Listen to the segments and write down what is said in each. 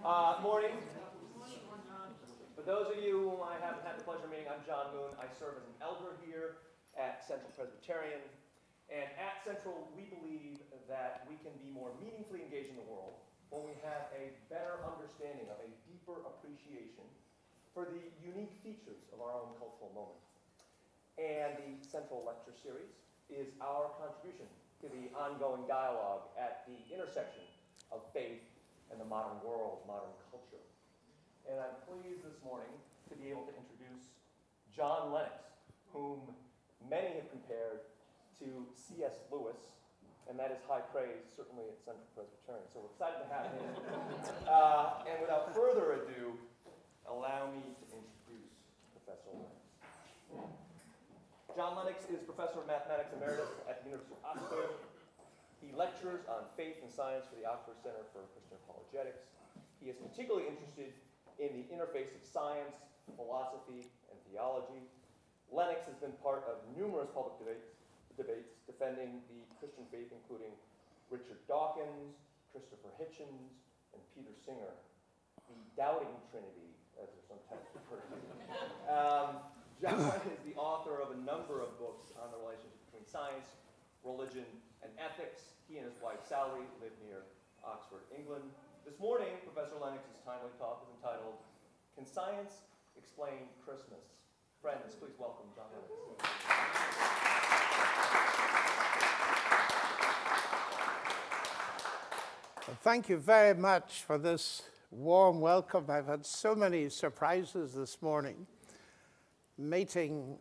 Uh, morning. For those of you whom I haven't had the pleasure of meeting, I'm John Moon. I serve as an elder here at Central Presbyterian. And at Central, we believe that we can be more meaningfully engaged in the world when we have a better understanding of a deeper appreciation for the unique features of our own cultural moment. And the Central Lecture Series is our contribution to the ongoing dialogue at the intersection of faith and the modern world, modern culture. And I'm pleased this morning to be able to introduce John Lennox, whom many have compared to C.S. Lewis, and that is high praise, certainly at Central Presbyterian. So we're excited to have him. Uh, and without further ado, allow me to introduce Professor Lennox. John Lennox is Professor of Mathematics Emeritus at the University of Oxford. He lectures on faith and science for the Oxford Center for Christian Apologetics. He is particularly interested in the interface of science, philosophy, and theology. Lennox has been part of numerous public debates, debates defending the Christian faith, including Richard Dawkins, Christopher Hitchens, and Peter Singer, the doubting trinity, as they're sometimes referred to. Um, John is the author of a number of books on the relationship between science, religion, and ethics. He and his wife Sally live near Oxford, England. This morning, Professor Lennox's timely talk is entitled Can Science Explain Christmas? Friends, please welcome John Lennox. Thank you very much for this warm welcome. I've had so many surprises this morning meeting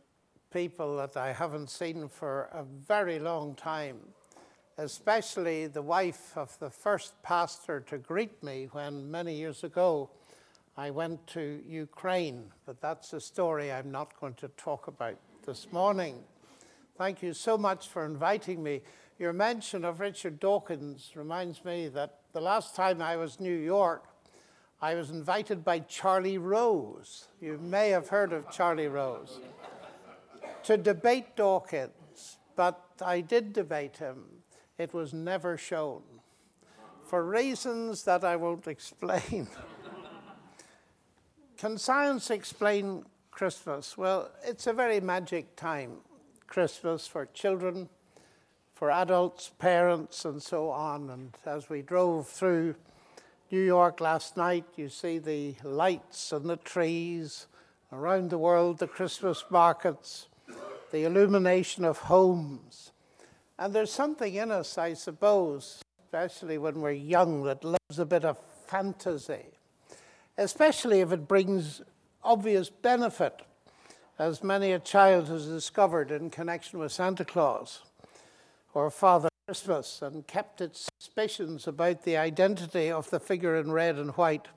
people that I haven't seen for a very long time, especially the wife of the first pastor to greet me when many years ago I went to Ukraine. But that's a story I'm not going to talk about this morning. Thank you so much for inviting me. Your mention of Richard Dawkins reminds me that the last time I was in New York, I was invited by Charlie Rose. You may have heard of Charlie Rose. to debate Dawkins, but I did debate him. It was never shown for reasons that I won't explain. Can science explain Christmas? Well, it's a very magic time, Christmas, for children, for adults, parents, and so on. And as we drove through New York last night, you see the lights and the trees. Around the world, the Christmas markets, the illumination of homes. And there's something in us, I suppose, especially when we're young, that loves a bit of fantasy, especially if it brings obvious benefit, as many a child has discovered in connection with Santa Claus or Father Christmas and kept its suspicions about the identity of the figure in red and white,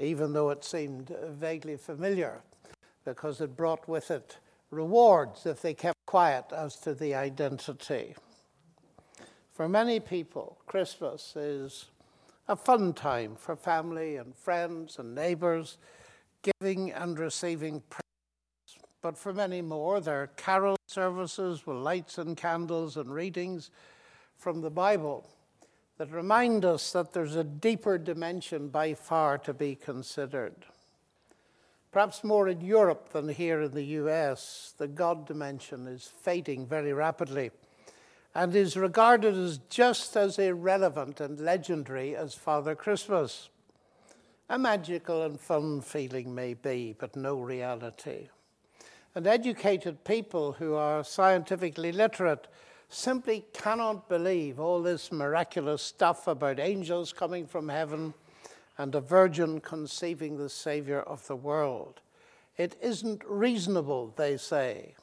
even though it seemed vaguely familiar, because it brought with it rewards if they kept quiet as to the identity. For many people, Christmas is a fun time for family and friends and neighbors, giving and receiving presents. But for many more, there are carol services with lights and candles and readings from the Bible that remind us that there's a deeper dimension by far to be considered. Perhaps more in Europe than here in the US, the God dimension is fading very rapidly and is regarded as just as irrelevant and legendary as Father Christmas. A magical and fun feeling may be, but no reality. And educated people who are scientifically literate simply cannot believe all this miraculous stuff about angels coming from heaven and a virgin conceiving the Savior of the world. It isn't reasonable, they say.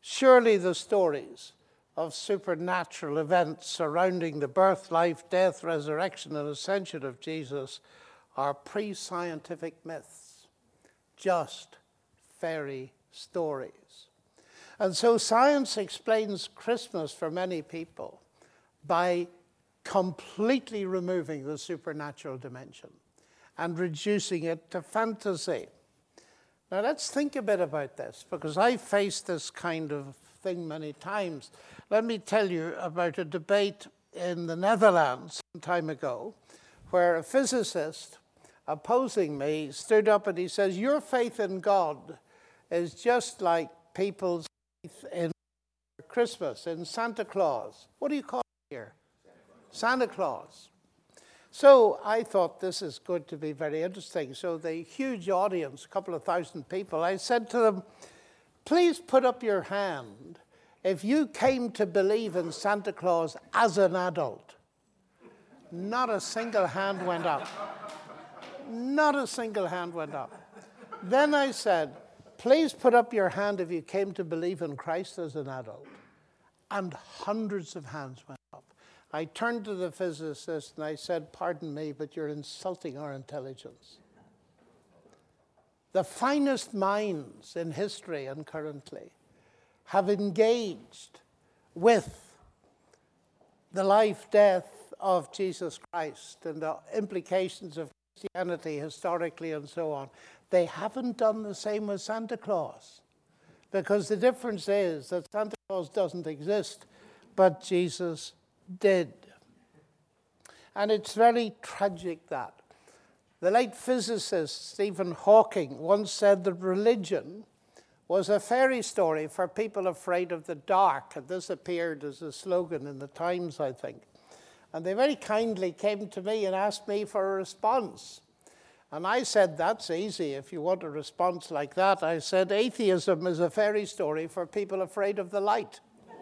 Surely the stories of supernatural events surrounding the birth, life, death, resurrection, and ascension of Jesus are pre scientific myths, just fairy stories. And so science explains Christmas for many people by completely removing the supernatural dimension and reducing it to fantasy. Now, let's think a bit about this because I faced this kind of thing many times. Let me tell you about a debate in the Netherlands some time ago where a physicist opposing me stood up and he says, Your faith in God is just like people's faith in Christmas, in Santa Claus. What do you call it here? Santa Claus. So I thought this is going to be very interesting. So the huge audience, a couple of thousand people, I said to them, please put up your hand if you came to believe in Santa Claus as an adult. Not a single hand went up. Not a single hand went up. Then I said, please put up your hand if you came to believe in Christ as an adult. And hundreds of hands went up. I turned to the physicist and I said, Pardon me, but you're insulting our intelligence. The finest minds in history and currently have engaged with the life, death of Jesus Christ and the implications of Christianity historically and so on. They haven't done the same with Santa Claus. Because the difference is that Santa Claus doesn't exist, but Jesus did. And it's very tragic that. The late physicist Stephen Hawking once said that religion was a fairy story for people afraid of the dark. And this appeared as a slogan in the Times, I think. And they very kindly came to me and asked me for a response. And I said, That's easy. If you want a response like that, I said, Atheism is a fairy story for people afraid of the light.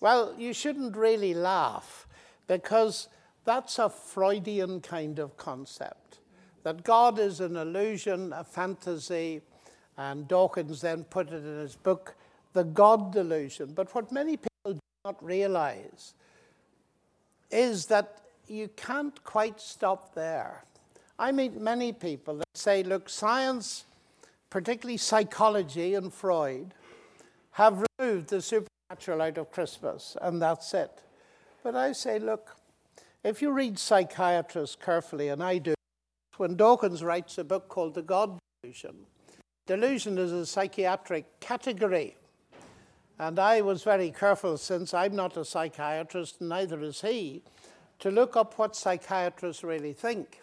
well, you shouldn't really laugh because that's a Freudian kind of concept that God is an illusion, a fantasy, and Dawkins then put it in his book, The God Delusion. But what many people do not realize is that you can't quite stop there. I meet many people that say, look, science, particularly psychology and Freud, have removed the supernatural out of Christmas, and that's it. But I say, look, if you read psychiatrists carefully, and I do, when Dawkins writes a book called The God Delusion, delusion is a psychiatric category. And I was very careful, since I'm not a psychiatrist, and neither is he, to look up what psychiatrists really think.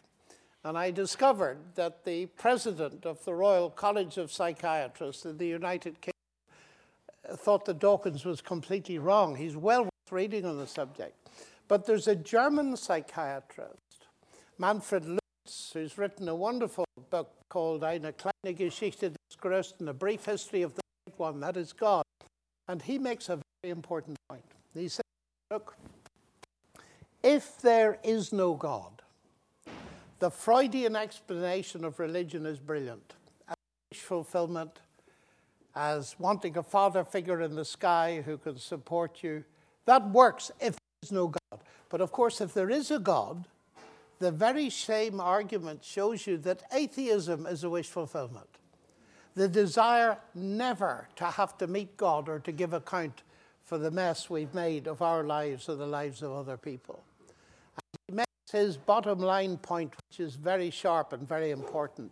And I discovered that the president of the Royal College of Psychiatrists in the United Kingdom thought that Dawkins was completely wrong. He's well worth reading on the subject. But there's a German psychiatrist, Manfred Lutz, who's written a wonderful book called Eine kleine Geschichte des Größten, a brief history of the great one, that is God. And he makes a very important point. He says, look, if there is no God, the Freudian explanation of religion is brilliant. As fulfillment, as wanting a father figure in the sky who can support you. That works if is no God. But of course, if there is a God, the very same argument shows you that atheism is a wish fulfillment. The desire never to have to meet God or to give account for the mess we've made of our lives or the lives of other people And he makes his bottom line point, which is very sharp and very important.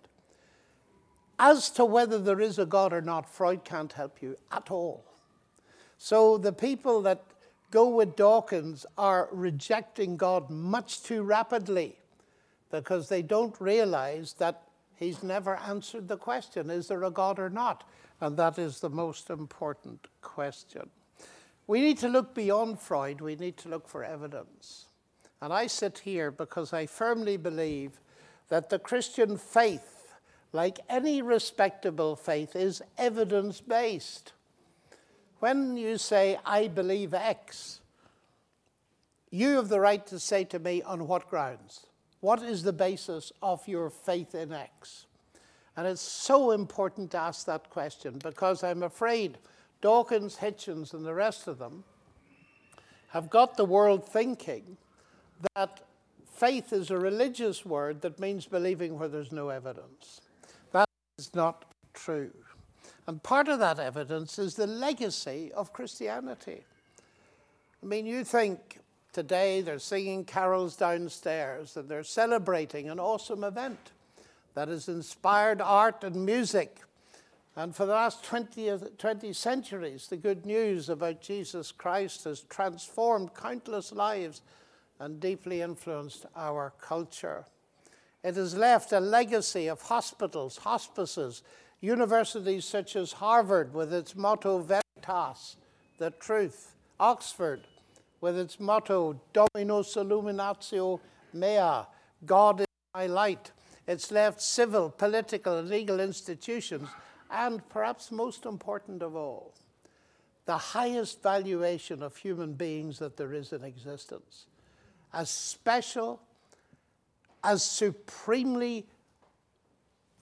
As to whether there is a God or not, Freud can't help you at all. So the people that go with Dawkins are rejecting God much too rapidly because they don't realize that he's never answered the question is there a God or not? And that is the most important question. We need to look beyond Freud, we need to look for evidence. And I sit here because I firmly believe that the Christian faith, like any respectable faith, is evidence based. When you say, I believe X, you have the right to say to me, on what grounds? What is the basis of your faith in X? And it's so important to ask that question because I'm afraid Dawkins, Hitchens, and the rest of them have got the world thinking that faith is a religious word that means believing where there's no evidence. That is not true. And part of that evidence is the legacy of Christianity. I mean, you think today they're singing carols downstairs and they're celebrating an awesome event that has inspired art and music. And for the last 20, 20 centuries, the good news about Jesus Christ has transformed countless lives and deeply influenced our culture. It has left a legacy of hospitals, hospices, universities such as Harvard with its motto Veritas, the truth, Oxford with its motto Dominus Illuminatio Mea, God is my light. It's left civil, political, and legal institutions, and perhaps most important of all, the highest valuation of human beings that there is in existence. As special, as supremely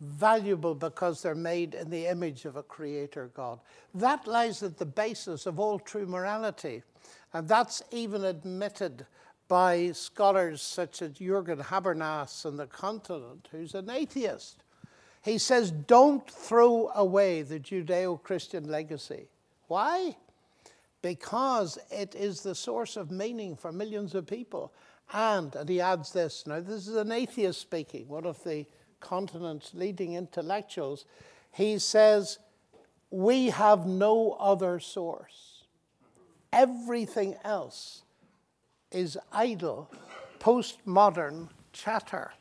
valuable because they're made in the image of a creator God. That lies at the basis of all true morality. And that's even admitted by scholars such as Jürgen Habermas on the continent, who's an atheist. He says, don't throw away the Judeo Christian legacy. Why? Because it is the source of meaning for millions of people. And, and he adds this now, this is an atheist speaking, one of the continent's leading intellectuals. He says, We have no other source. Everything else is idle, postmodern chatter.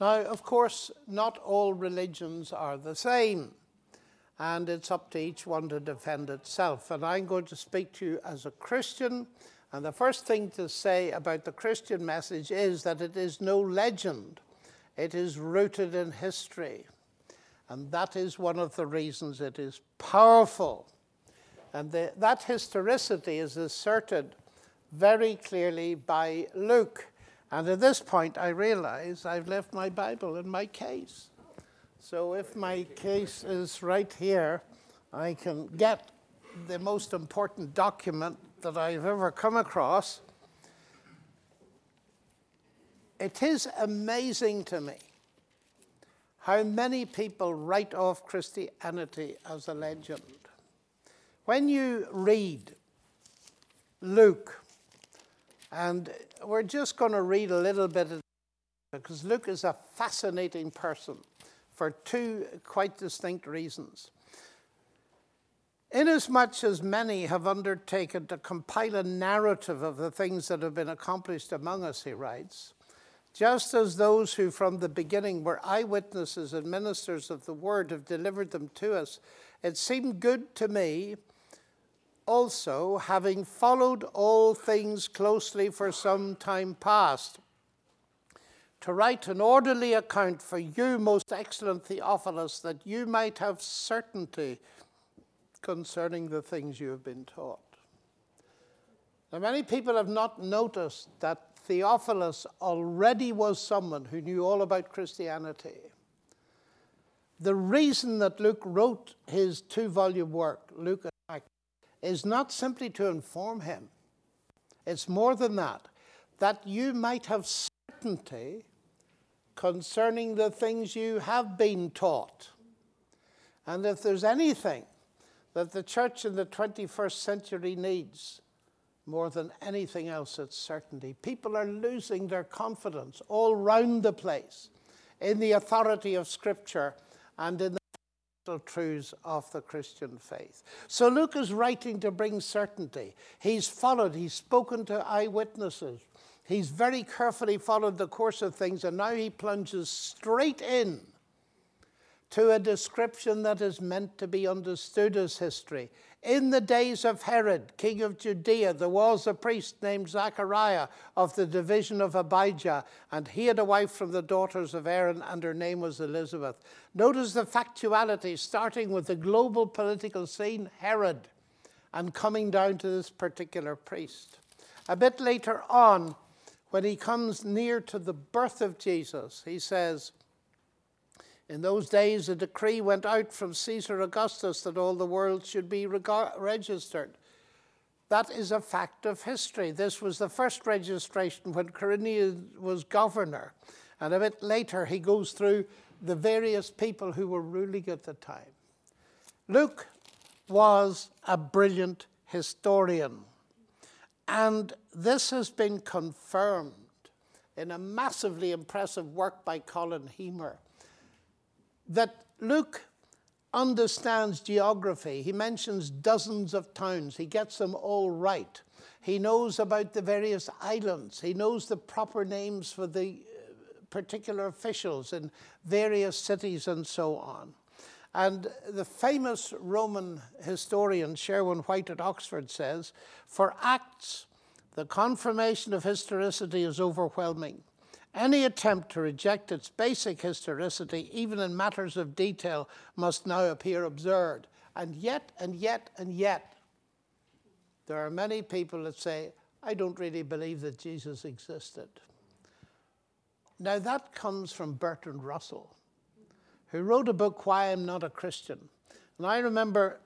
Now, of course, not all religions are the same, and it's up to each one to defend itself. And I'm going to speak to you as a Christian. And the first thing to say about the Christian message is that it is no legend, it is rooted in history. And that is one of the reasons it is powerful. And the, that historicity is asserted very clearly by Luke. And at this point, I realize I've left my Bible in my case. So if my case is right here, I can get the most important document that I've ever come across. It is amazing to me how many people write off Christianity as a legend. When you read Luke and we're just going to read a little bit because Luke is a fascinating person for two quite distinct reasons. Inasmuch as many have undertaken to compile a narrative of the things that have been accomplished among us, he writes, just as those who from the beginning were eyewitnesses and ministers of the word have delivered them to us, it seemed good to me also, having followed all things closely for some time past, to write an orderly account for you, most excellent Theophilus, that you might have certainty concerning the things you have been taught. Now, many people have not noticed that Theophilus already was someone who knew all about Christianity. The reason that Luke wrote his two volume work, Luke and Acts, is not simply to inform him, it's more than that, that you might have certainty concerning the things you have been taught. And if there's anything that the church in the 21st century needs more than anything else, it's certainty. People are losing their confidence all round the place in the authority of Scripture and in the truths of the Christian faith. So Luke is writing to bring certainty. He's followed, he's spoken to eyewitnesses. He's very carefully followed the course of things, and now he plunges straight in to a description that is meant to be understood as history. In the days of Herod, king of Judea, there was a priest named Zachariah of the division of Abijah, and he had a wife from the daughters of Aaron, and her name was Elizabeth. Notice the factuality, starting with the global political scene, Herod, and coming down to this particular priest. A bit later on, when he comes near to the birth of Jesus, he says, in those days, a decree went out from Caesar Augustus that all the world should be registered. That is a fact of history. This was the first registration when Quirinius was governor. And a bit later, he goes through the various people who were ruling at the time. Luke was a brilliant historian. And this has been confirmed in a massively impressive work by Colin Hemer that Luke understands geography. He mentions dozens of towns, he gets them all right. He knows about the various islands. He knows the proper names for the uh, particular officials in various cities and so on. And the famous Roman historian Sherwin White at Oxford says For Acts, the confirmation of historicity is overwhelming. Any attempt to reject its basic historicity, even in matters of detail, must now appear absurd. And yet, and yet, and yet, there are many people that say, I don't really believe that Jesus existed. Now, that comes from Bertrand Russell, who wrote a book, Why I'm Not a Christian. And I remember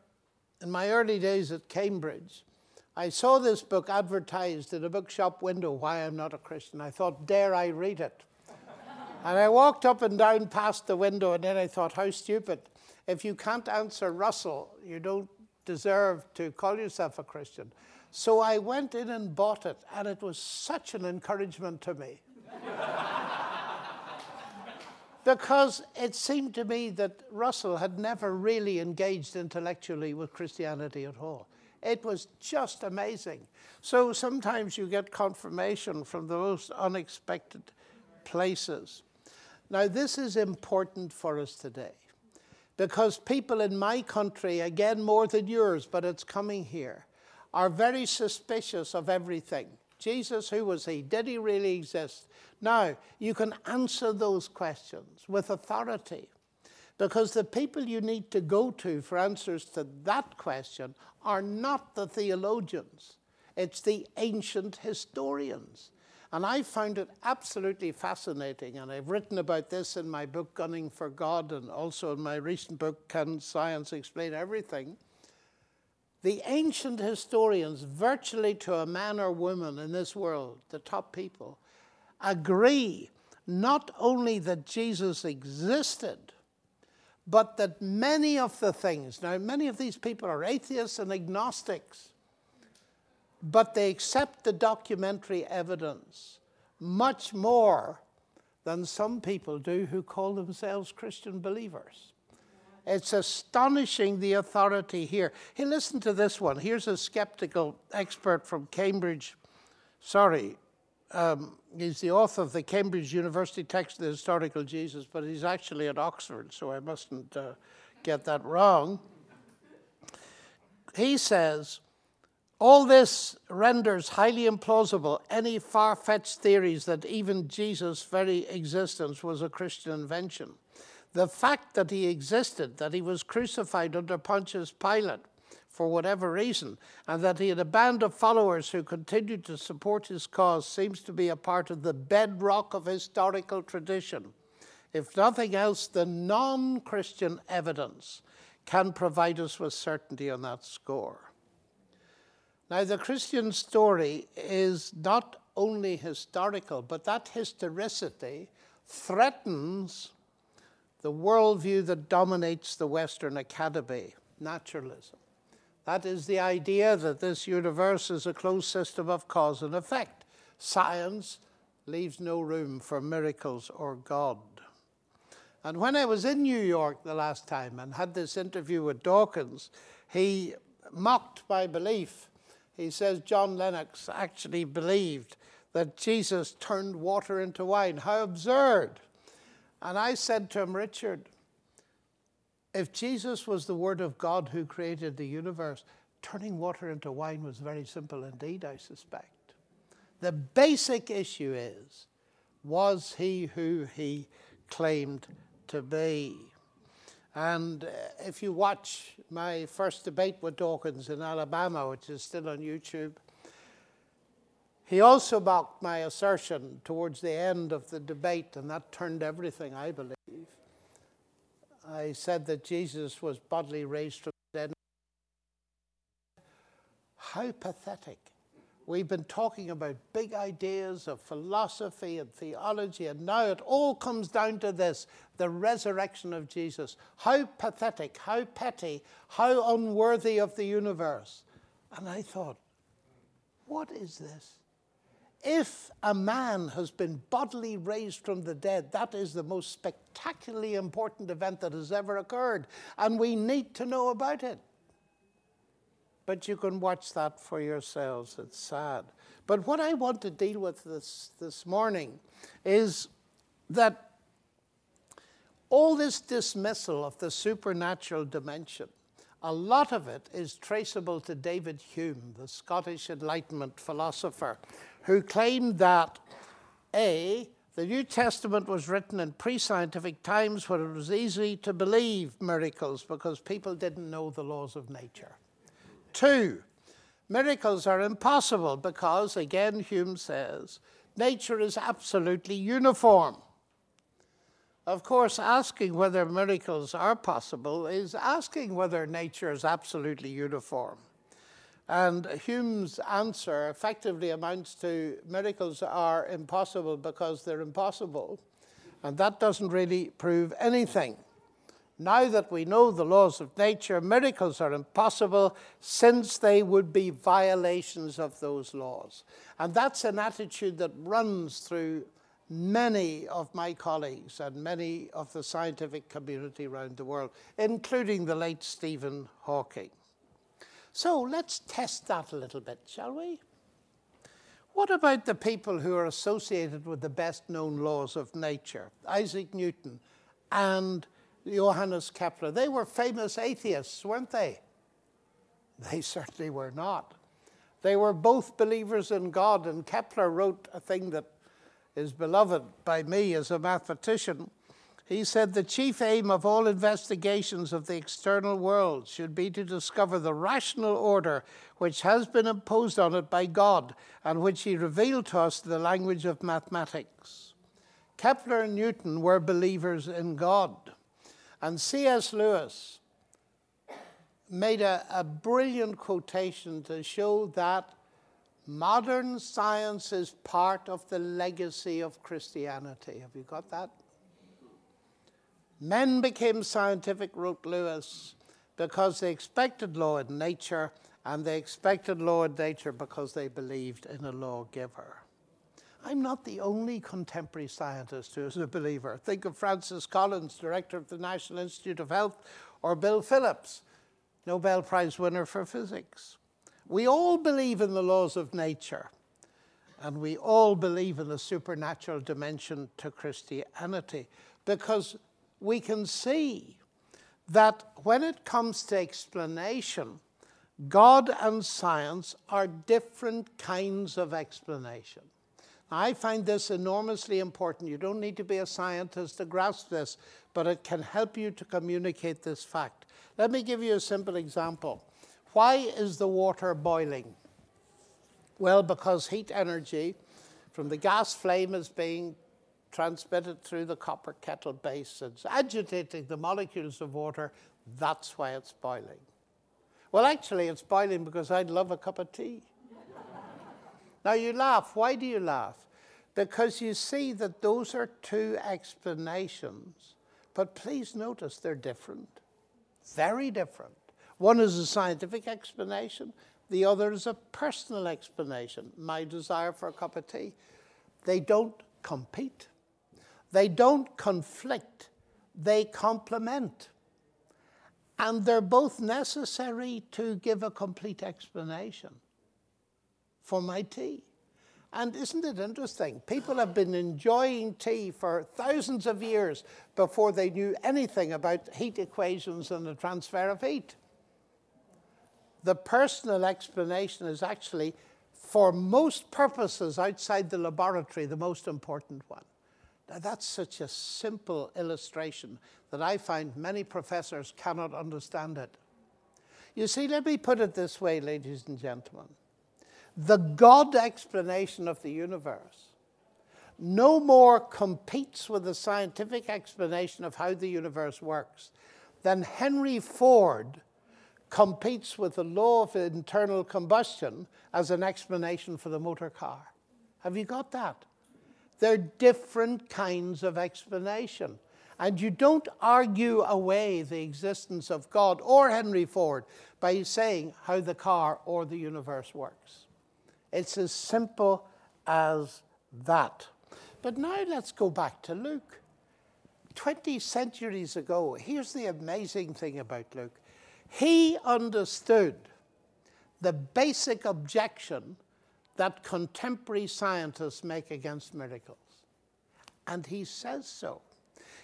in my early days at Cambridge, I saw this book advertised in a bookshop window, Why I'm Not a Christian. I thought, dare I read it? and I walked up and down past the window, and then I thought, how stupid. If you can't answer Russell, you don't deserve to call yourself a Christian. So I went in and bought it, and it was such an encouragement to me. because it seemed to me that Russell had never really engaged intellectually with Christianity at all. It was just amazing. So sometimes you get confirmation from the most unexpected places. Now, this is important for us today because people in my country, again more than yours, but it's coming here, are very suspicious of everything. Jesus, who was he? Did he really exist? Now, you can answer those questions with authority because the people you need to go to for answers to that question are not the theologians, it's the ancient historians. And I found it absolutely fascinating, and I've written about this in my book, Gunning for God, and also in my recent book, Can Science Explain Everything? The ancient historians, virtually to a man or woman in this world, the top people, agree not only that Jesus existed, but that many of the things, now, many of these people are atheists and agnostics but they accept the documentary evidence much more than some people do who call themselves Christian believers. It's astonishing the authority here. Hey, listen to this one. Here's a skeptical expert from Cambridge. Sorry, um, he's the author of the Cambridge University text, The Historical Jesus, but he's actually at Oxford, so I mustn't uh, get that wrong. He says, all this renders highly implausible any far fetched theories that even Jesus' very existence was a Christian invention. The fact that he existed, that he was crucified under Pontius Pilate for whatever reason, and that he had a band of followers who continued to support his cause seems to be a part of the bedrock of historical tradition. If nothing else, the non Christian evidence can provide us with certainty on that score. Now, the Christian story is not only historical, but that historicity threatens the worldview that dominates the Western academy naturalism. That is the idea that this universe is a closed system of cause and effect. Science leaves no room for miracles or God. And when I was in New York the last time and had this interview with Dawkins, he mocked my belief he says John Lennox actually believed that Jesus turned water into wine. How absurd! And I said to him, Richard, if Jesus was the Word of God who created the universe, turning water into wine was very simple indeed, I suspect. The basic issue is was he who he claimed to be? And uh, if you watch my first debate with Dawkins in Alabama, which is still on YouTube, he also mocked my assertion towards the end of the debate, and that turned everything, I believe. I said that Jesus was bodily raised from the dead. How pathetic. We've been talking about big ideas of philosophy and theology, and now it all comes down to this the resurrection of Jesus. How pathetic, how petty, how unworthy of the universe. And I thought, what is this? If a man has been bodily raised from the dead, that is the most spectacularly important event that has ever occurred, and we need to know about it. but you can watch that for yourselves. It's sad. But what I want to deal with this, this morning is that all this dismissal of the supernatural dimension, a lot of it is traceable to David Hume, the Scottish Enlightenment philosopher, who claimed that A, the New Testament was written in pre scientific times when it was easy to believe miracles because people didn't know the laws of nature. Two, miracles are impossible because, again, Hume says, nature is absolutely uniform. Of course, asking whether miracles are possible is asking whether nature is absolutely uniform. And Hume's answer effectively amounts to miracles are impossible because they're impossible. And that doesn't really prove anything. Now that we know the laws of nature, miracles are impossible since they would be violations of those laws. And that's an attitude that runs through many of my colleagues and many of the scientific community around the world, including the late Stephen Hawking. So let's test that a little bit, shall we? What about the people who are associated with the best known laws of nature? Isaac Newton and Johannes Kepler. They were famous atheists, weren't they? They certainly were not. They were both believers in God, and Kepler wrote a thing that is beloved by me as a mathematician. He said the chief aim of all investigations of the external world should be to discover the rational order which has been imposed on it by God and which he revealed to us in the language of mathematics. Kepler and Newton were believers in God. And C.S. Lewis made a, a brilliant quotation to show that modern science is part of the legacy of Christianity. Have you got that? Men became scientific, wrote Lewis, because they expected law in nature, and they expected law in nature because they believed in a lawgiver. I'm not the only contemporary scientist who is a believer. Think of Francis Collins, director of the National Institute of Health, or Bill Phillips, Nobel Prize winner for physics. We all believe in the laws of nature, and we all believe in the supernatural dimension to Christianity because we can see that when it comes to explanation, God and science are different kinds of explanation. I find this enormously important. You don't need to be a scientist to grasp this, but it can help you to communicate this fact. Let me give you a simple example. Why is the water boiling? Well, because heat energy from the gas flame is being transmitted through the copper kettle base. It's agitating the molecules of water. That's why it's boiling. Well, actually, it's boiling because I'd love a cup of tea. Now you laugh. Why do you laugh? Because you see that those are two explanations, but please notice they're different. Very different. One is a scientific explanation, the other is a personal explanation, my desire for a cup of tea. They don't compete, they don't conflict, they complement. And they're both necessary to give a complete explanation for my tea. And isn't it interesting? People have been enjoying tea for thousands of years before they knew anything about heat equations and the transfer of heat. The personal explanation is actually, for most purposes outside the laboratory, the most important one. That's such a simple illustration that I find many professors cannot understand it. You see, let me put it this way, ladies and gentlemen the God explanation of the universe no more competes with the scientific explanation of how the universe works than Henry Ford competes with the law of internal combustion as an explanation for the motor car. Have you got that? They're different kinds of explanation. And you don't argue away the existence of God or Henry Ford by saying how the car or the universe works. It's as simple as that. But now let's go back to Luke. 20 centuries ago, here's the amazing thing about Luke. He understood the basic objection that contemporary scientists make against miracles. And he says so.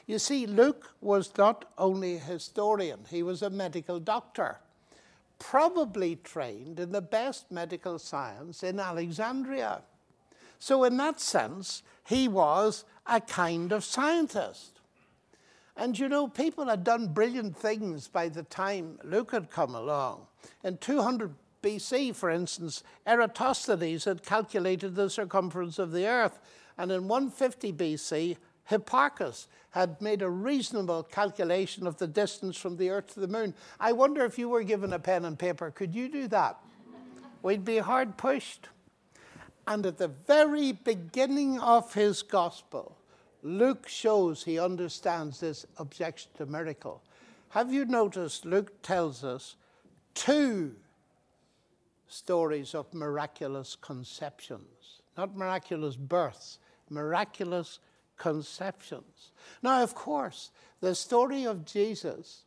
You see, Luke was not only a historian, he was a medical doctor, probably trained in the best medical science in Alexandria. So, in that sense, he was a kind of scientist. And you know, people had done brilliant things by the time Luke had come along. In 200 BC, for instance, Eratosthenes had calculated the circumference of the earth. And in 150 BC, Hipparchus had made a reasonable calculation of the distance from the earth to the moon. I wonder if you were given a pen and paper, could you do that? We'd be hard pushed. And at the very beginning of his gospel, Luke shows he understands this objection to miracle. Have you noticed Luke tells us two stories of miraculous conceptions, not miraculous births, miraculous conceptions. Now, of course, the story of Jesus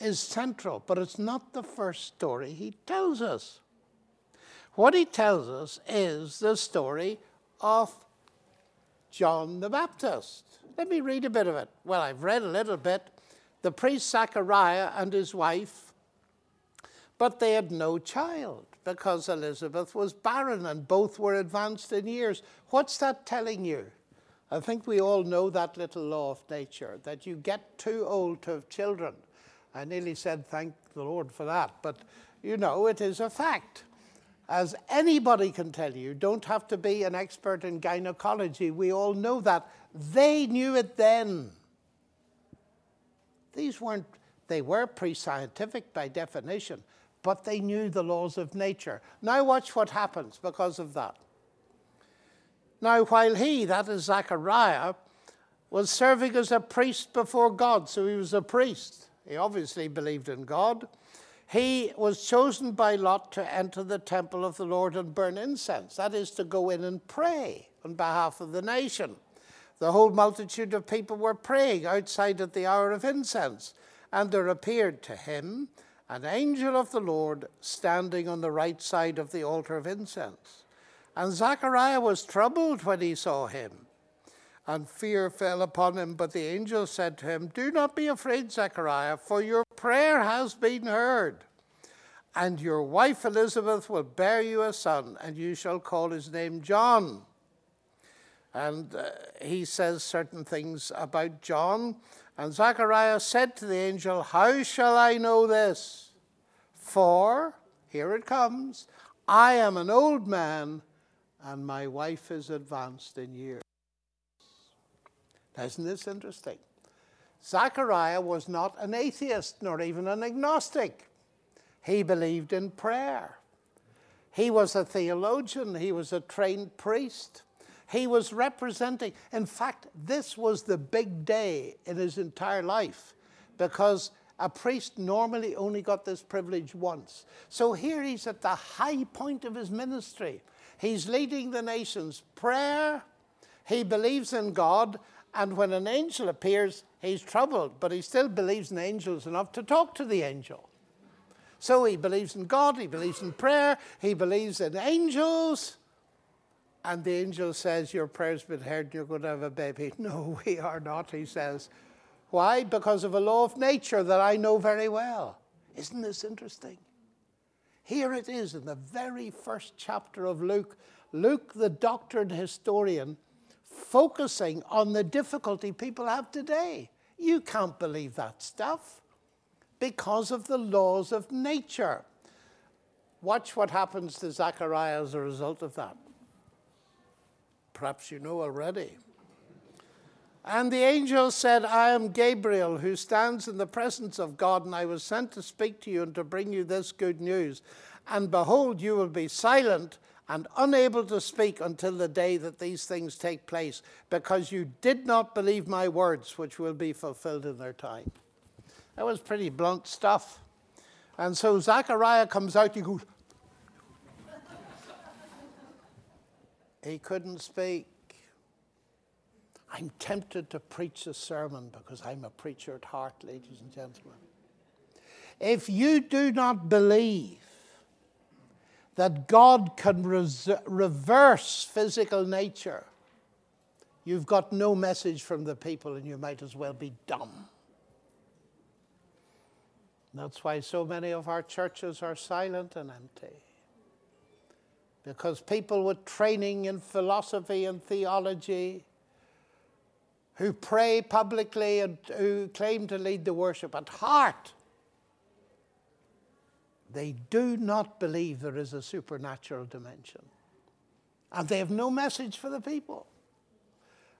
is central, but it's not the first story he tells us. What he tells us is the story of John the Baptist. Let me read a bit of it. Well, I've read a little bit. The priest Zachariah and his wife, but they had no child because Elizabeth was barren and both were advanced in years. What's that telling you? I think we all know that little law of nature that you get too old to have children. I nearly said thank the Lord for that, but you know, it is a fact. As anybody can tell you, don't have to be an expert in gynecology. We all know that. They knew it then. These weren't, they were pre scientific by definition, but they knew the laws of nature. Now, watch what happens because of that. Now, while he, that is Zachariah, was serving as a priest before God, so he was a priest, he obviously believed in God. He was chosen by Lot to enter the temple of the Lord and burn incense, that is, to go in and pray on behalf of the nation. The whole multitude of people were praying outside at the hour of incense, and there appeared to him an angel of the Lord standing on the right side of the altar of incense. And Zachariah was troubled when he saw him, and fear fell upon him. But the angel said to him, Do not be afraid, Zachariah, for your prayer has been heard. And your wife Elizabeth will bear you a son, and you shall call his name John. And uh, he says certain things about John. And Zachariah said to the angel, How shall I know this? For, here it comes, I am an old man and my wife is advanced in years. Isn't this interesting? Zachariah was not an atheist nor even an agnostic. He believed in prayer. He was a theologian, he was a trained priest. He was representing, in fact, this was the big day in his entire life because a priest normally only got this privilege once. So here he's at the high point of his ministry. He's leading the nations. Prayer, he believes in God, and when an angel appears, he's troubled, but he still believes in angels enough to talk to the angel. So he believes in God, he believes in prayer, he believes in angels. And the angel says, Your prayer's been heard, you're going to have a baby. No, we are not, he says. Why? Because of a law of nature that I know very well. Isn't this interesting? Here it is in the very first chapter of Luke. Luke, the doctor and historian, focusing on the difficulty people have today. You can't believe that stuff because of the laws of nature. Watch what happens to Zechariah as a result of that. Perhaps you know already. And the angel said, I am Gabriel, who stands in the presence of God, and I was sent to speak to you and to bring you this good news. And behold, you will be silent and unable to speak until the day that these things take place, because you did not believe my words, which will be fulfilled in their time. That was pretty blunt stuff. And so Zechariah comes out, he goes, he couldn't speak. I'm tempted to preach a sermon because I'm a preacher at heart, ladies and gentlemen. If you do not believe, that God can res- reverse physical nature, you've got no message from the people and you might as well be dumb. That's why so many of our churches are silent and empty. Because people with training in philosophy and theology, who pray publicly and who claim to lead the worship at heart, they do not believe there is a supernatural dimension. And they have no message for the people.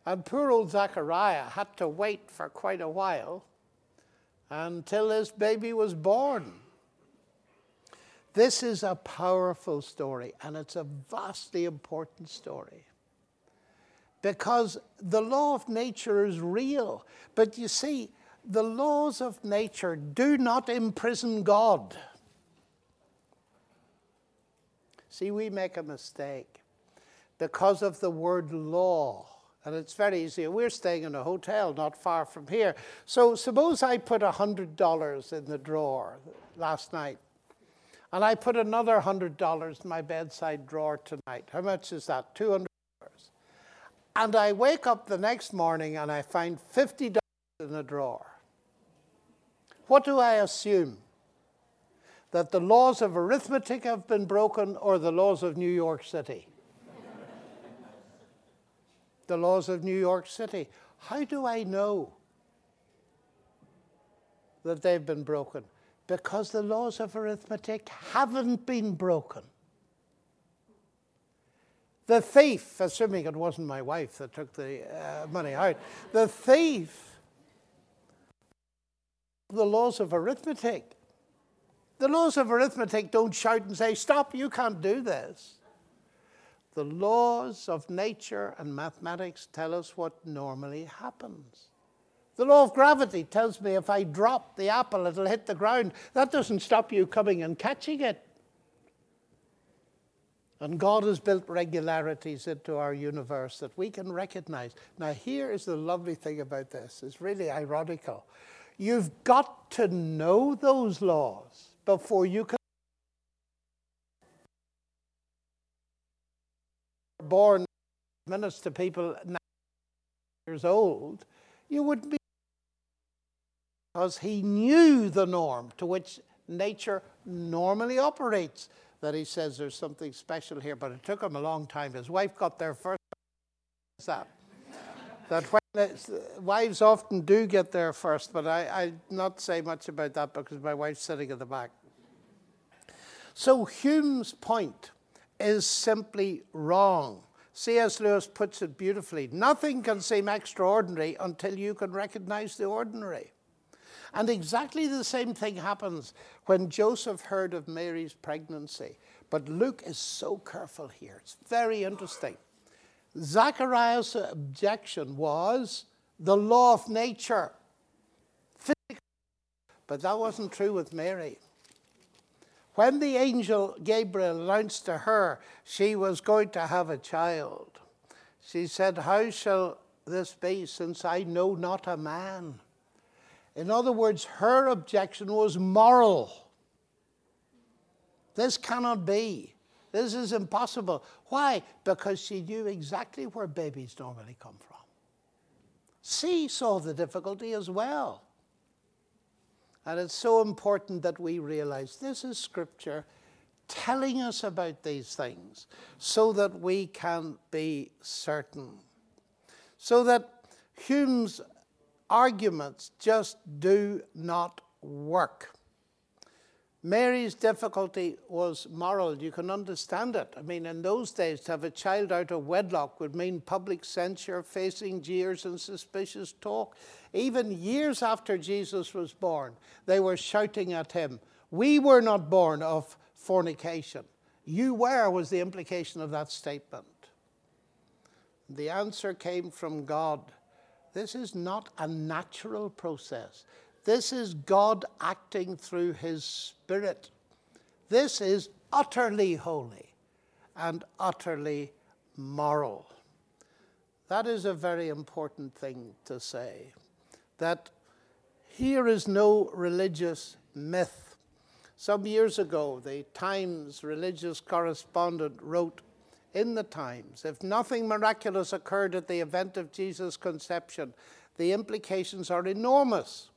And poor old Zachariah had to wait for quite a while until this baby was born. This is a powerful story, and it's a vastly important story. Because the law of nature is real. But you see, the laws of nature do not imprison God. See, we make a mistake because of the word law. And it's very easy. We're staying in a hotel not far from here. So suppose I put $100 in the drawer last night, and I put another $100 in my bedside drawer tonight. How much is that? $200. And I wake up the next morning and I find $50 in the drawer. What do I assume? That the laws of arithmetic have been broken or the laws of New York City? the laws of New York City. How do I know that they've been broken? Because the laws of arithmetic haven't been broken. The thief, assuming it wasn't my wife that took the uh, money out, the thief, the laws of arithmetic. The laws of arithmetic don't shout and say, Stop, you can't do this. The laws of nature and mathematics tell us what normally happens. The law of gravity tells me if I drop the apple, it'll hit the ground. That doesn't stop you coming and catching it. And God has built regularities into our universe that we can recognize. Now, here is the lovely thing about this it's really ironical. You've got to know those laws before you can born minutes to people nine years old, you wouldn't be because he knew the norm to which nature normally operates. That he says there's something special here, but it took him a long time. His wife got there first. That that wives often do get there first, but I, I not say much about that because my wife's sitting at the back. So Hume's point is simply wrong. C.S. Lewis puts it beautifully nothing can seem extraordinary until you can recognize the ordinary. And exactly the same thing happens when Joseph heard of Mary's pregnancy. But Luke is so careful here. It's very interesting. Zacharias' objection was the law of nature. But that wasn't true with Mary. When the angel Gabriel announced to her she was going to have a child, she said, How shall this be since I know not a man? In other words, her objection was moral. This cannot be. This is impossible. Why? Because she knew exactly where babies normally come from. She saw the difficulty as well. And it's so important that we realize this is Scripture telling us about these things so that we can be certain. So that Hume's arguments just do not work. Mary's difficulty was moral. You can understand it. I mean, in those days, to have a child out of wedlock would mean public censure, facing jeers and suspicious talk. Even years after Jesus was born, they were shouting at him, We were not born of fornication. You were, was the implication of that statement. The answer came from God. This is not a natural process. This is God acting through His Spirit. This is utterly holy and utterly moral. That is a very important thing to say. That here is no religious myth. Some years ago, the Times religious correspondent wrote in the Times if nothing miraculous occurred at the event of Jesus' conception, the implications are enormous.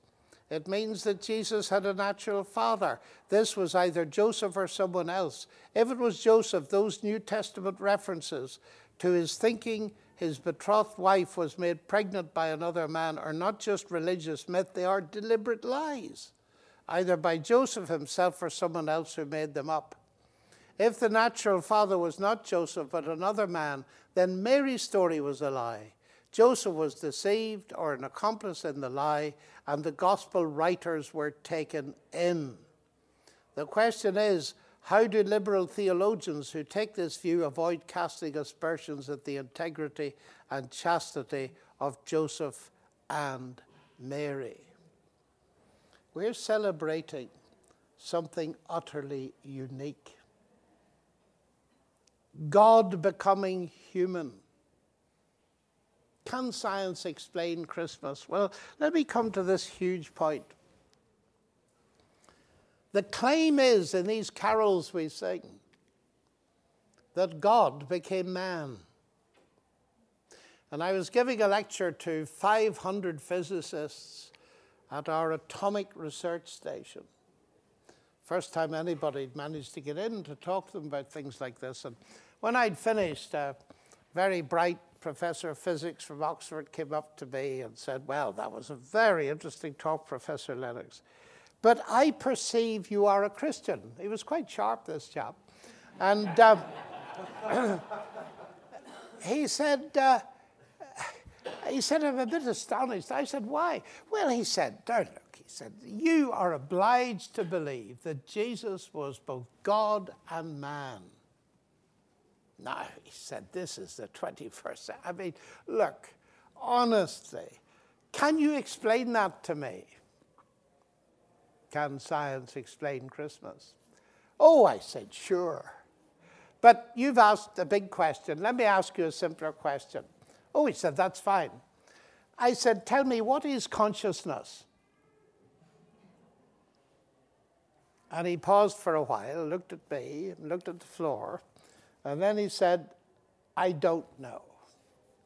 It means that Jesus had a natural father. This was either Joseph or someone else. If it was Joseph, those New Testament references to his thinking his betrothed wife was made pregnant by another man are not just religious myth, they are deliberate lies, either by Joseph himself or someone else who made them up. If the natural father was not Joseph but another man, then Mary's story was a lie. Joseph was deceived or an accomplice in the lie, and the gospel writers were taken in. The question is how do liberal theologians who take this view avoid casting aspersions at the integrity and chastity of Joseph and Mary? We're celebrating something utterly unique God becoming human. Can science explain Christmas? Well, let me come to this huge point. The claim is in these carols we sing that God became man. And I was giving a lecture to 500 physicists at our atomic research station. First time anybody managed to get in to talk to them about things like this. And when I'd finished, a very bright professor of physics from Oxford came up to me and said, Well, that was a very interesting talk, Professor Lennox. But I perceive you are a Christian. He was quite sharp, this chap. And um, he said, uh, he said, I'm a bit astonished. I said, why? Well, he said, don't look. He said, you are obliged to believe that Jesus was both God and man. No, he said, this is the 21st. I mean, look, honestly, can you explain that to me? Can science explain Christmas? Oh, I said, sure. But you've asked a big question. Let me ask you a simpler question. Oh, he said, that's fine. I said, tell me, what is consciousness? And he paused for a while, looked at me, looked at the floor, and then he said, I don't know.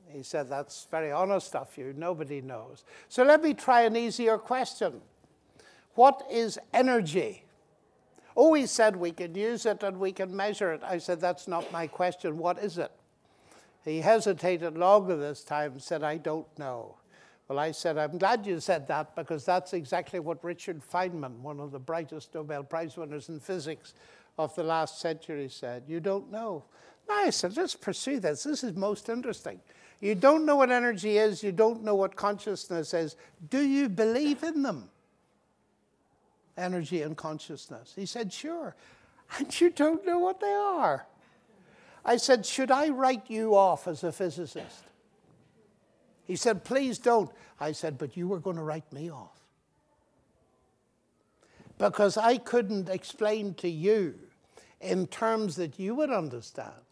He said, That's very honest of you. Nobody knows. So let me try an easier question What is energy? Oh, he said, We can use it and we can measure it. I said, That's not my question. What is it? He hesitated longer this time and said, I don't know. Well, I said, I'm glad you said that because that's exactly what Richard Feynman, one of the brightest Nobel Prize winners in physics, of the last century said. You don't know. I said, let's pursue this. This is most interesting. You don't know what energy is, you don't know what consciousness is. Do you believe in them? Energy and consciousness. He said, sure. And you don't know what they are. I said, should I write you off as a physicist? He said, please don't. I said, but you were going to write me off. Because I couldn't explain to you in terms that you would understand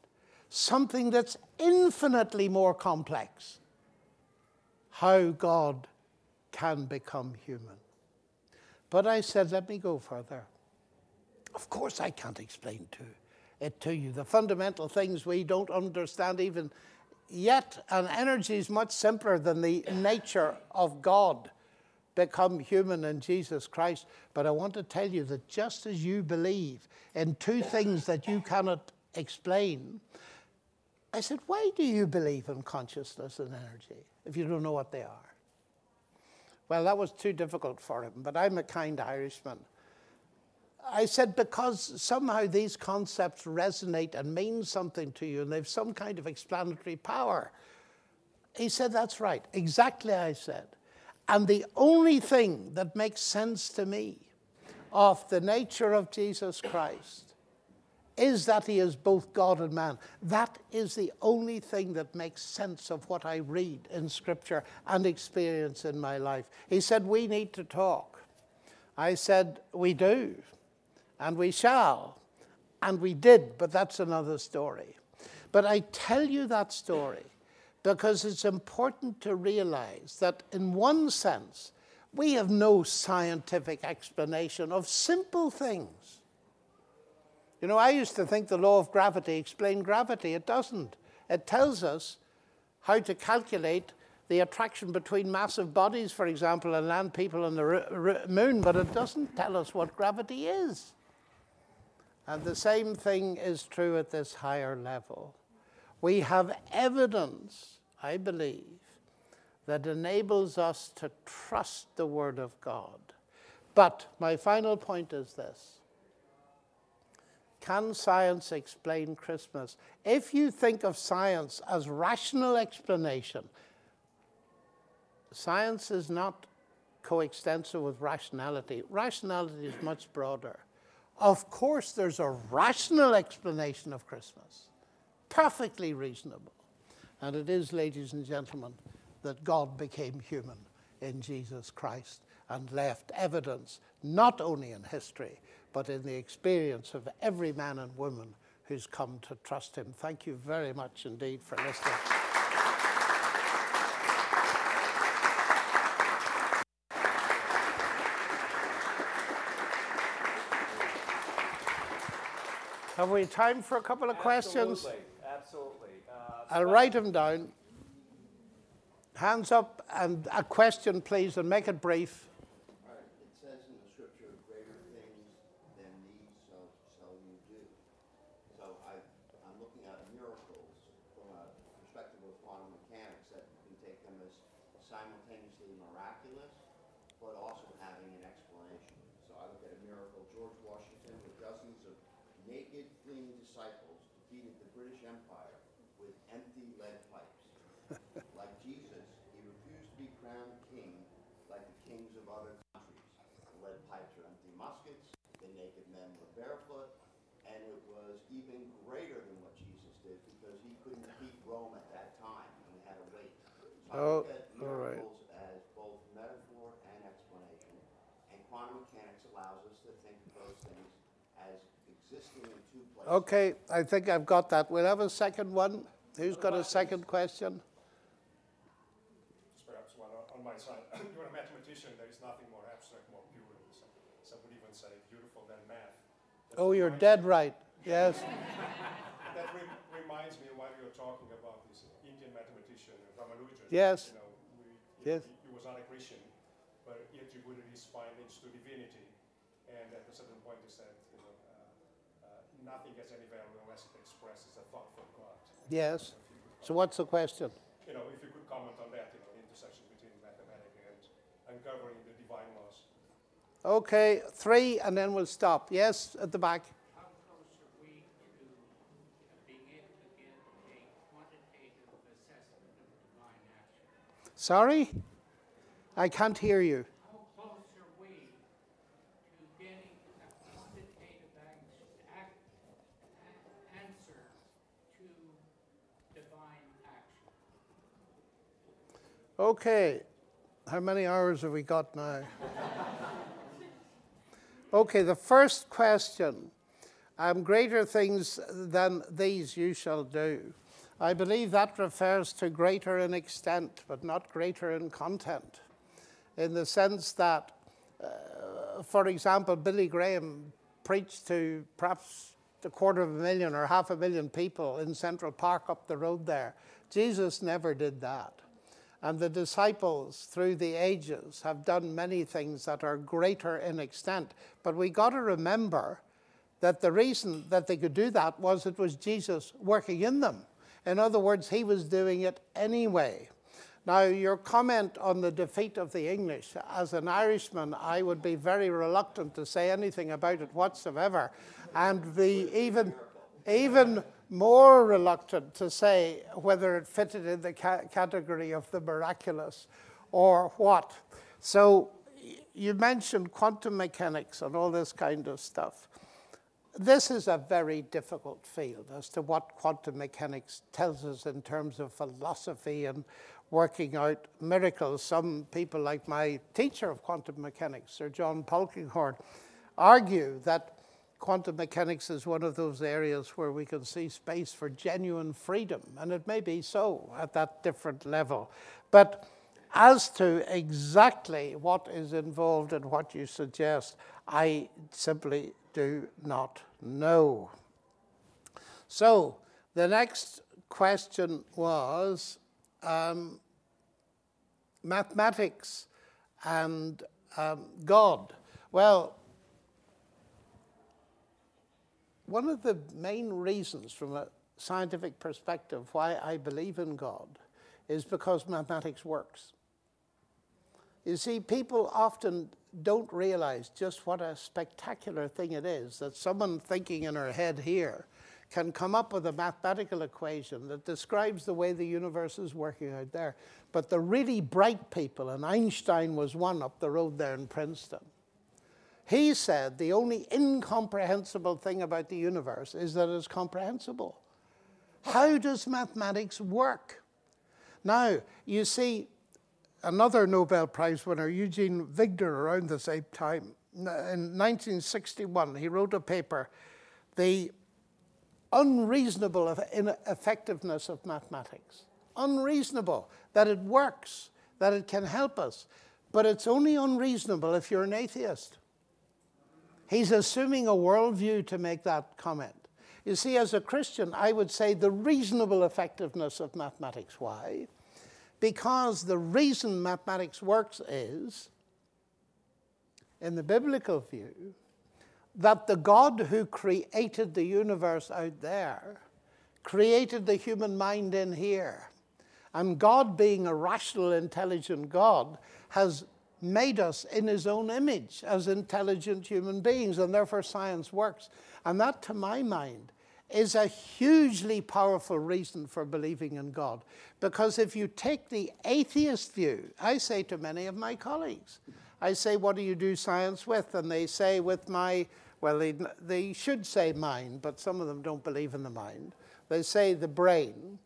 something that's infinitely more complex how God can become human. But I said, let me go further. Of course, I can't explain to it to you. The fundamental things we don't understand even yet, and energy is much simpler than the nature of God become human in Jesus Christ. But I want to tell you that just as you believe in two things that you cannot explain, I said, Why do you believe in consciousness and energy if you don't know what they are? Well, that was too difficult for him, but I'm a kind Irishman. I said, because somehow these concepts resonate and mean something to you and they've some kind of explanatory power. He said, That's right. Exactly, I said. And the only thing that makes sense to me of the nature of Jesus Christ is that he is both God and man. That is the only thing that makes sense of what I read in Scripture and experience in my life. He said, We need to talk. I said, We do, and we shall. And we did, but that's another story. But I tell you that story because it's important to realize that, in one sense, we have no scientific explanation of simple things. You know, I used to think the law of gravity explained gravity. It doesn't. It tells us how to calculate the attraction between massive bodies, for example, and land people on the moon, but it doesn't tell us what gravity is. And the same thing is true at this higher level. We have evidence, I believe, that enables us to trust the Word of God. But my final point is this Can science explain Christmas? If you think of science as rational explanation, science is not coextensive with rationality. Rationality is much broader. Of course, there's a rational explanation of Christmas, perfectly reasonable. And it is, ladies and gentlemen, that God became human in Jesus Christ and left evidence not only in history, but in the experience of every man and woman who's come to trust him. Thank you very much indeed for listening. Have we time for a couple of questions? Absolutely, absolutely. I'll write them down. Hands up and a question, please, and make it brief. All right, it says in the scripture, greater things than these shall, shall you do. So I, I'm looking at miracles from a perspective of quantum mechanics that you can take them as simultaneously miraculous, but also having an explanation. So I look at a miracle, George Washington with dozens of naked fleeing disciples defeated the British Empire with empty lead pipes. Like Jesus, he refused to be crowned king like the kings of other countries. The lead pipes are empty muskets, the naked men were barefoot, and it was even greater than what Jesus did because he couldn't beat Rome at that time and we had to wait. So I Oh, look at all right. miracles as both metaphor and explanation, and quantum mechanics allows us to think of those things as existing in two places. Okay, I think I've got that. We'll have a second one. Who's got a second question? Just perhaps one on- on my side. You're a mathematician, there is nothing more abstract, more pure, and some, some would even say beautiful than math. That Oh, you're reminds dead right. Yes. That re- reminds me while you were talking about this Indian mathematician, Ramanujan. Yes. You know, we, Yes. he, was not a Christian, but he attributed his findings to divinity. And at a certain point he said, you know, uh, uh, nothing has any value unless it expresses a thought from God. Yes. So what's the question? you know, if you could comment on that, you know, the intersection between mathematics and uncovering the divine laws. Okay, three, and then we'll stop. Yes, at the back. How close are we to being able to get a quantitative assessment of divine action? Sorry? I can't hear you. Okay, how many hours have we got now? okay, the first question um, greater things than these you shall do. I believe that refers to greater in extent, but not greater in content, in the sense that, uh, for example, Billy Graham preached to perhaps a quarter of a million or half a million people in Central Park up the road there. Jesus never did that. And the disciples through the ages have done many things that are greater in extent. But we got to remember that the reason that they could do that was it was Jesus working in them. In other words, he was doing it anyway. Now, your comment on the defeat of the English, as an Irishman, I would be very reluctant to say anything about it whatsoever, and be even, even more reluctant to say whether it fitted in the ca- category of the miraculous or what. So, you mentioned quantum mechanics and all this kind of stuff. This is a very difficult field as to what quantum mechanics tells us in terms of philosophy and working out miracles. Some people, like my teacher of quantum mechanics, Sir John Polkinghorne, argue that quantum mechanics is one of those areas where we can see space for genuine freedom, and it may be so at that different level. But as to exactly what is involved in what you suggest, I simply do not know. So the next question was um, mathematics and um, God. Well, one of the main reasons from a scientific perspective why I believe in God is because mathematics works. You see, people often don't realize just what a spectacular thing it is that someone thinking in her head here can come up with a mathematical equation that describes the way the universe is working out there. But the really bright people, and Einstein was one up the road there in Princeton, he said the only incomprehensible thing about the universe is that it's comprehensible. How does mathematics work? Now, you see, another Nobel Prize winner, Eugene Wigner, around the same time, in 1961, he wrote a paper, The Unreasonable Effectiveness of Mathematics. Unreasonable, that it works, that it can help us, but it's only unreasonable if you're an atheist. He's assuming a worldview to make that comment. You see, as a Christian, I would say the reasonable effectiveness of mathematics. Why? Because the reason mathematics works is, in the biblical view, that the God who created the universe out there created the human mind in here. And God, being a rational, intelligent God, has made us in his own image as intelligent human beings, and therefore science works. And that, to my mind, is a hugely powerful reason for believing in God. Because if you take the atheist view, I say to many of my colleagues, I say, What do you do science with? And they say, With my, well, they, they should say mind, but some of them don't believe in the mind. They say the brain.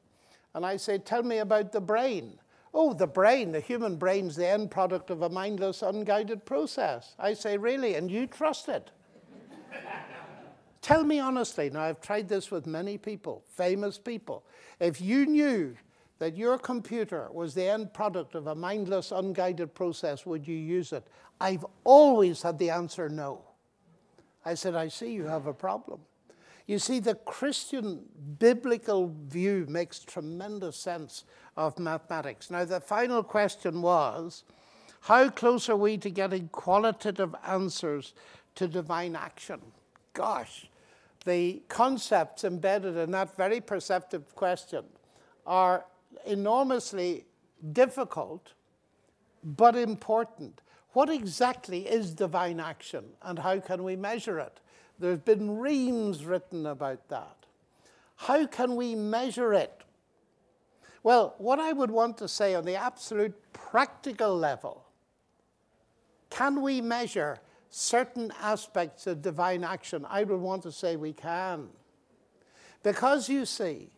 And I say, Tell me about the brain. Oh, the brain, the human brain's the end product of a mindless, unguided process. I say, Really? And you trust it? Tell me honestly, now I've tried this with many people, famous people. If you knew that your computer was the end product of a mindless, unguided process, would you use it? I've always had the answer no. I said, I see you have a problem. You see, the Christian biblical view makes tremendous sense of mathematics. Now, the final question was how close are we to getting qualitative answers to divine action? Gosh, the concepts embedded in that very perceptive question are enormously difficult but important. What exactly is divine action and how can we measure it? There's been reams written about that. How can we measure it? Well, what I would want to say on the absolute practical level can we measure certain aspects of divine action, I would want to say we can. Because you see,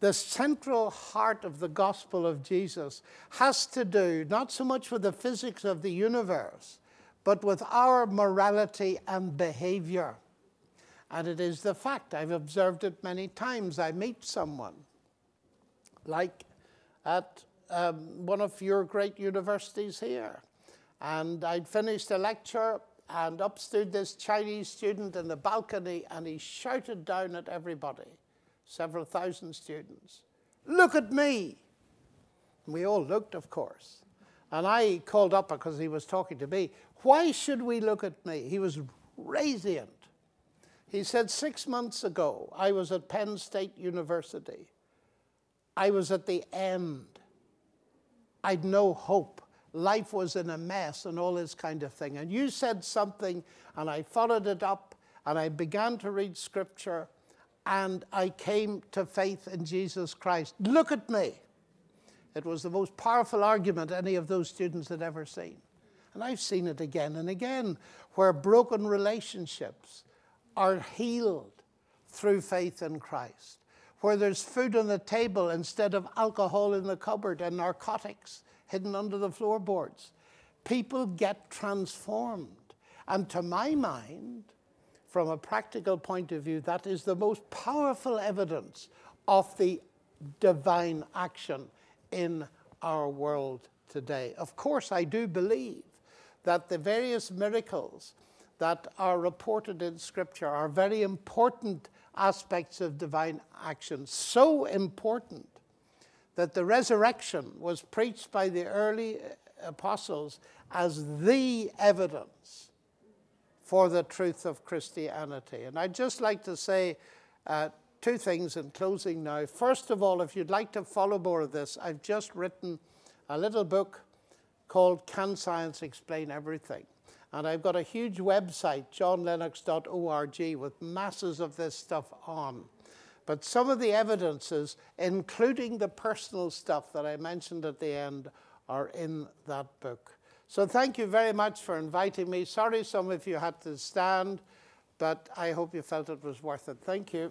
the central heart of the gospel of Jesus has to do not so much with the physics of the universe, but with our morality and behavior. And it is the fact, I've observed it many times. I meet someone, like at um, one of your great universities here, and I'd finished a lecture and up stood this Chinese student in the balcony and he shouted down at everybody, several thousand students, Look at me! And we all looked, of course. And I called up because he was talking to me. Why should we look at me? He was radiant. He said, Six months ago, I was at Penn State University. I was at the end. I'd no hope life was in a mess and all this kind of thing. And you said something, and I followed it up, and I began to read scripture, and I came to faith in Jesus Christ. Look at me. It was the most powerful argument any of those students had ever seen. And I've seen it again and again, where broken relationships are healed through faith in Christ, where there's food on the table instead of alcohol in the cupboard and narcotics hidden under the floorboards. People get transformed. And to my mind, from a practical point of view, that is the most powerful evidence of the divine action in our world today. Of course, I do believe that the various miracles that are reported in Scripture are very important aspects of divine action. So important that the resurrection was preached by the early apostles as the evidence for the truth of Christianity. And I'd just like to say uh, two things in closing now. First of all, if you'd like to follow more of this, I've just written a little book called Can Science Explain Everything? And I've got a huge website, johnlennox.org, with masses of this stuff on. But some of the evidences, including the personal stuff that I mentioned at the end, are in that book. So thank you very much for inviting me. Sorry some of you had to stand, but I hope you felt it was worth it. Thank you.